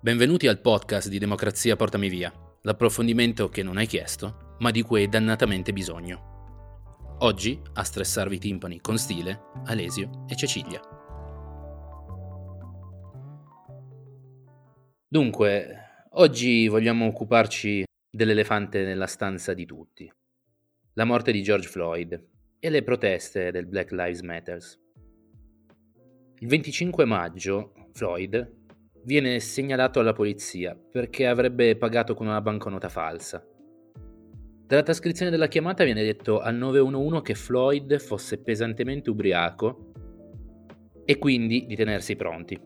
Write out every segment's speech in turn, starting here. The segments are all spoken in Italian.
Benvenuti al podcast di Democrazia Portami Via, l'approfondimento che non hai chiesto, ma di cui hai dannatamente bisogno. Oggi a stressarvi i timpani con stile Alesio e Cecilia. Dunque, oggi vogliamo occuparci dell'elefante nella stanza di tutti. La morte di George Floyd e le proteste del Black Lives Matter. Il 25 maggio Floyd viene segnalato alla polizia perché avrebbe pagato con una banconota falsa. Dalla trascrizione della chiamata viene detto al 911 che Floyd fosse pesantemente ubriaco e quindi di tenersi pronti.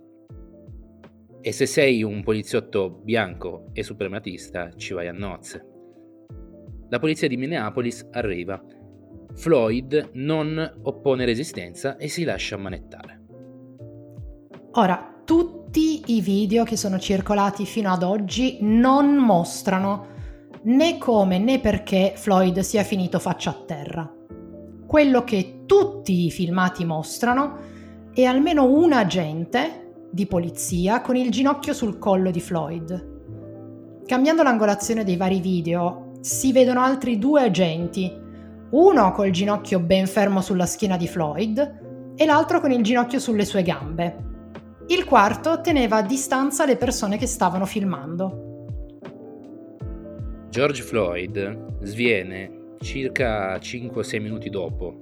E se sei un poliziotto bianco e suprematista, ci vai a nozze. La polizia di Minneapolis arriva. Floyd non oppone resistenza e si lascia ammanettare. Ora, tutti i video che sono circolati fino ad oggi non mostrano né come né perché Floyd sia finito faccia a terra. Quello che tutti i filmati mostrano è almeno un agente di polizia con il ginocchio sul collo di Floyd. Cambiando l'angolazione dei vari video, si vedono altri due agenti, uno col ginocchio ben fermo sulla schiena di Floyd e l'altro con il ginocchio sulle sue gambe, il quarto teneva a distanza le persone che stavano filmando. George Floyd sviene circa 5-6 minuti dopo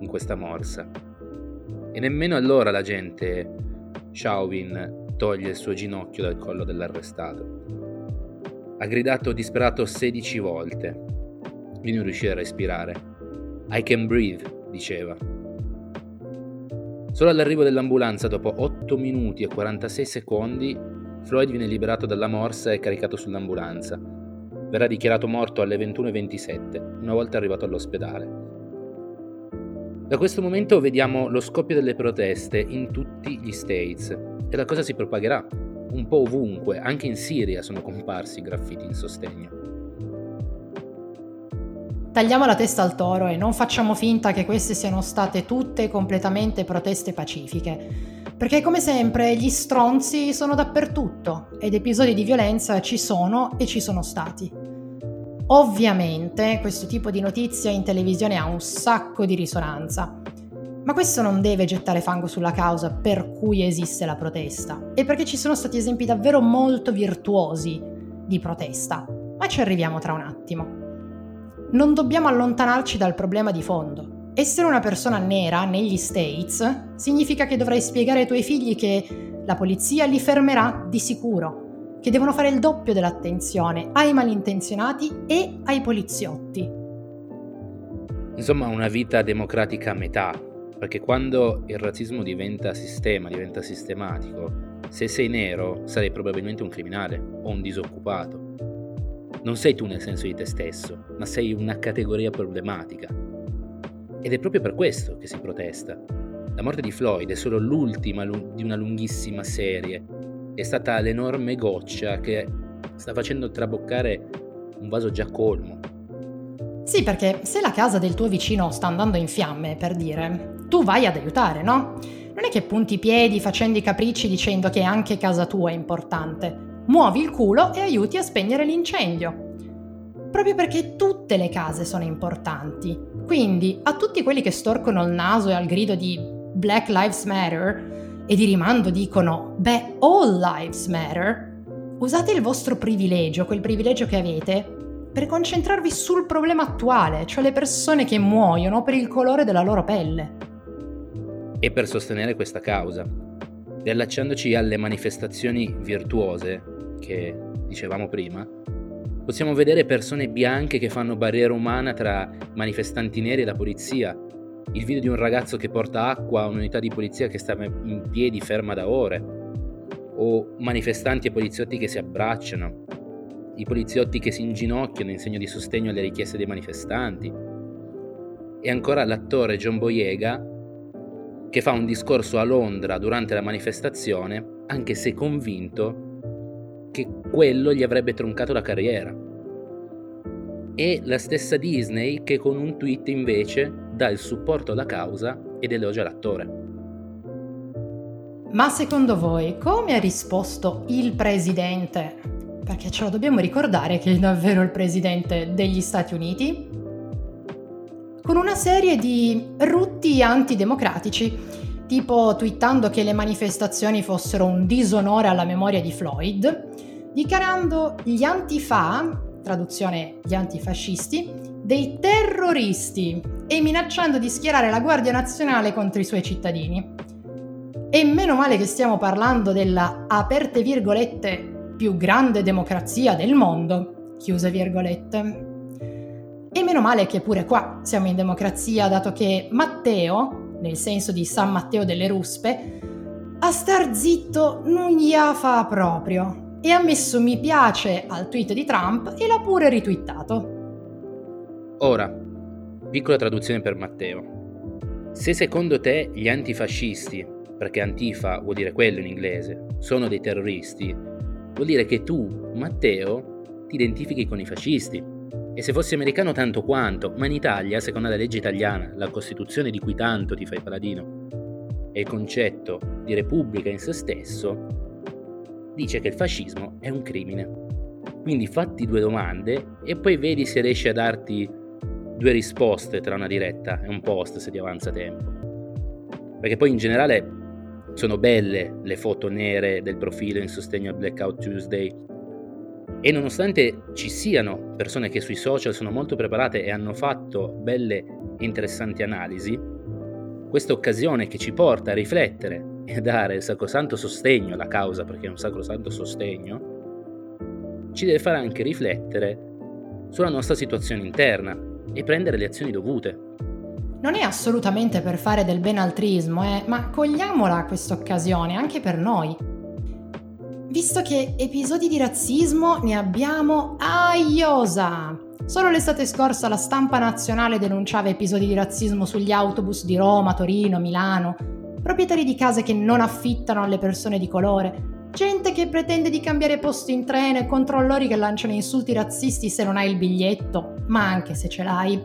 in questa morsa e nemmeno allora la gente Chauvin toglie il suo ginocchio dal collo dell'arrestato. Ha gridato disperato 16 volte di non riuscire a respirare. I can breathe, diceva. Solo all'arrivo dell'ambulanza, dopo 8 minuti e 46 secondi, Floyd viene liberato dalla morsa e caricato sull'ambulanza. Verrà dichiarato morto alle 21.27, una volta arrivato all'ospedale. Da questo momento vediamo lo scoppio delle proteste in tutti gli States e la cosa si propagherà. Un po' ovunque, anche in Siria sono comparsi graffiti in sostegno. Tagliamo la testa al toro e non facciamo finta che queste siano state tutte completamente proteste pacifiche. Perché come sempre gli stronzi sono dappertutto ed episodi di violenza ci sono e ci sono stati. Ovviamente questo tipo di notizia in televisione ha un sacco di risonanza, ma questo non deve gettare fango sulla causa per cui esiste la protesta e perché ci sono stati esempi davvero molto virtuosi di protesta, ma ci arriviamo tra un attimo non dobbiamo allontanarci dal problema di fondo. Essere una persona nera negli States significa che dovrai spiegare ai tuoi figli che la polizia li fermerà di sicuro, che devono fare il doppio dell'attenzione ai malintenzionati e ai poliziotti. Insomma, una vita democratica a metà, perché quando il razzismo diventa sistema, diventa sistematico, se sei nero sarai probabilmente un criminale o un disoccupato non sei tu nel senso di te stesso, ma sei una categoria problematica. Ed è proprio per questo che si protesta. La morte di Floyd è solo l'ultima di una lunghissima serie. È stata l'enorme goccia che sta facendo traboccare un vaso già colmo. Sì, perché se la casa del tuo vicino sta andando in fiamme, per dire, tu vai ad aiutare, no? Non è che punti i piedi facendo i capricci dicendo che anche casa tua è importante muovi il culo e aiuti a spegnere l'incendio. Proprio perché tutte le case sono importanti. Quindi a tutti quelli che storcono il naso e al grido di Black Lives Matter e di rimando dicono beh, All Lives Matter, usate il vostro privilegio, quel privilegio che avete, per concentrarvi sul problema attuale, cioè le persone che muoiono per il colore della loro pelle. E per sostenere questa causa, riallacciandoci alle manifestazioni virtuose che dicevamo prima, possiamo vedere persone bianche che fanno barriera umana tra manifestanti neri e la polizia. Il video di un ragazzo che porta acqua a un'unità di polizia che stava in piedi ferma da ore. o manifestanti e poliziotti che si abbracciano, i poliziotti che si inginocchiano in segno di sostegno alle richieste dei manifestanti, e ancora l'attore John Boyega che fa un discorso a Londra durante la manifestazione, anche se convinto che quello gli avrebbe troncato la carriera. E la stessa Disney che con un tweet invece dà il supporto alla causa ed elogia l'attore. Ma secondo voi come ha risposto il presidente? Perché ce lo dobbiamo ricordare che è davvero il presidente degli Stati Uniti? Con una serie di rutti antidemocratici, tipo twittando che le manifestazioni fossero un disonore alla memoria di Floyd, dichiarando gli antifa, traduzione gli antifascisti, dei terroristi e minacciando di schierare la Guardia Nazionale contro i suoi cittadini. E meno male che stiamo parlando della, aperte virgolette, più grande democrazia del mondo, chiuse virgolette. E meno male che pure qua siamo in democrazia, dato che Matteo, nel senso di San Matteo delle Ruspe, a star zitto non gli ha fa proprio e ha messo mi piace al tweet di Trump e l'ha pure ritwittato. Ora, piccola traduzione per Matteo. Se secondo te gli antifascisti perché Antifa vuol dire quello in inglese, sono dei terroristi, vuol dire che tu, Matteo, ti identifichi con i fascisti. E se fossi americano tanto quanto, ma in Italia, secondo la legge italiana, la Costituzione di cui tanto ti fai paladino, e il concetto di repubblica in se stesso, dice che il fascismo è un crimine. Quindi fatti due domande e poi vedi se riesci a darti due risposte tra una diretta e un post se ti avanza tempo. Perché poi in generale sono belle le foto nere del profilo in sostegno al Blackout Tuesday. E nonostante ci siano persone che sui social sono molto preparate e hanno fatto belle e interessanti analisi, questa occasione che ci porta a riflettere e a dare il sacrosanto sostegno alla causa, perché è un sacrosanto sostegno, ci deve fare anche riflettere sulla nostra situazione interna e prendere le azioni dovute. Non è assolutamente per fare del benaltrismo, eh, ma cogliamola questa occasione anche per noi. Visto che episodi di razzismo ne abbiamo a iosa. Solo l'estate scorsa la stampa nazionale denunciava episodi di razzismo sugli autobus di Roma, Torino, Milano, proprietari di case che non affittano alle persone di colore, gente che pretende di cambiare posto in treno e controllori che lanciano insulti razzisti se non hai il biglietto, ma anche se ce l'hai.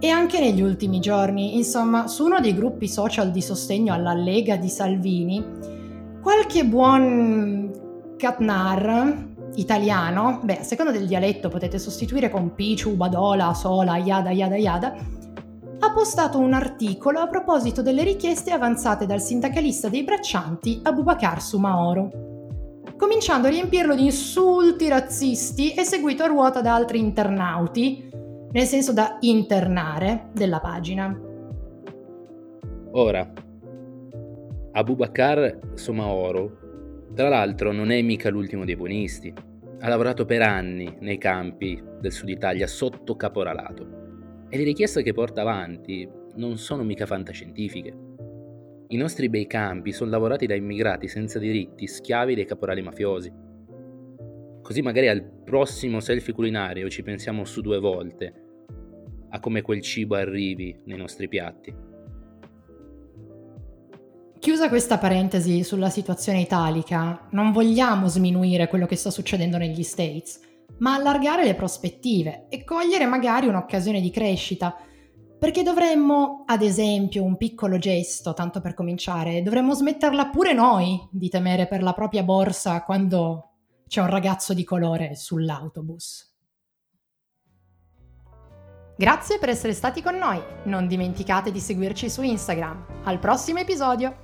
E anche negli ultimi giorni, insomma, su uno dei gruppi social di sostegno alla Lega di Salvini, qualche buon Katnar italiano, beh, a seconda del dialetto potete sostituire con Pichu, Badola, Sola, Yada, Yada, Yada, ha postato un articolo a proposito delle richieste avanzate dal sindacalista dei braccianti Abubakar Sumaoro, cominciando a riempirlo di insulti razzisti e seguito a ruota da altri internauti, nel senso da internare della pagina. Ora, Abubakar Somaoro, tra l'altro, non è mica l'ultimo dei buonisti. Ha lavorato per anni nei campi del sud Italia sotto caporalato e le richieste che porta avanti non sono mica fantascientifiche. I nostri bei campi sono lavorati da immigrati senza diritti, schiavi dei caporali mafiosi. Così magari al prossimo selfie culinario ci pensiamo su due volte a come quel cibo arrivi nei nostri piatti. Chiusa questa parentesi sulla situazione italica, non vogliamo sminuire quello che sta succedendo negli States, ma allargare le prospettive e cogliere magari un'occasione di crescita. Perché dovremmo, ad esempio, un piccolo gesto, tanto per cominciare, dovremmo smetterla pure noi di temere per la propria borsa quando c'è un ragazzo di colore sull'autobus. Grazie per essere stati con noi. Non dimenticate di seguirci su Instagram. Al prossimo episodio!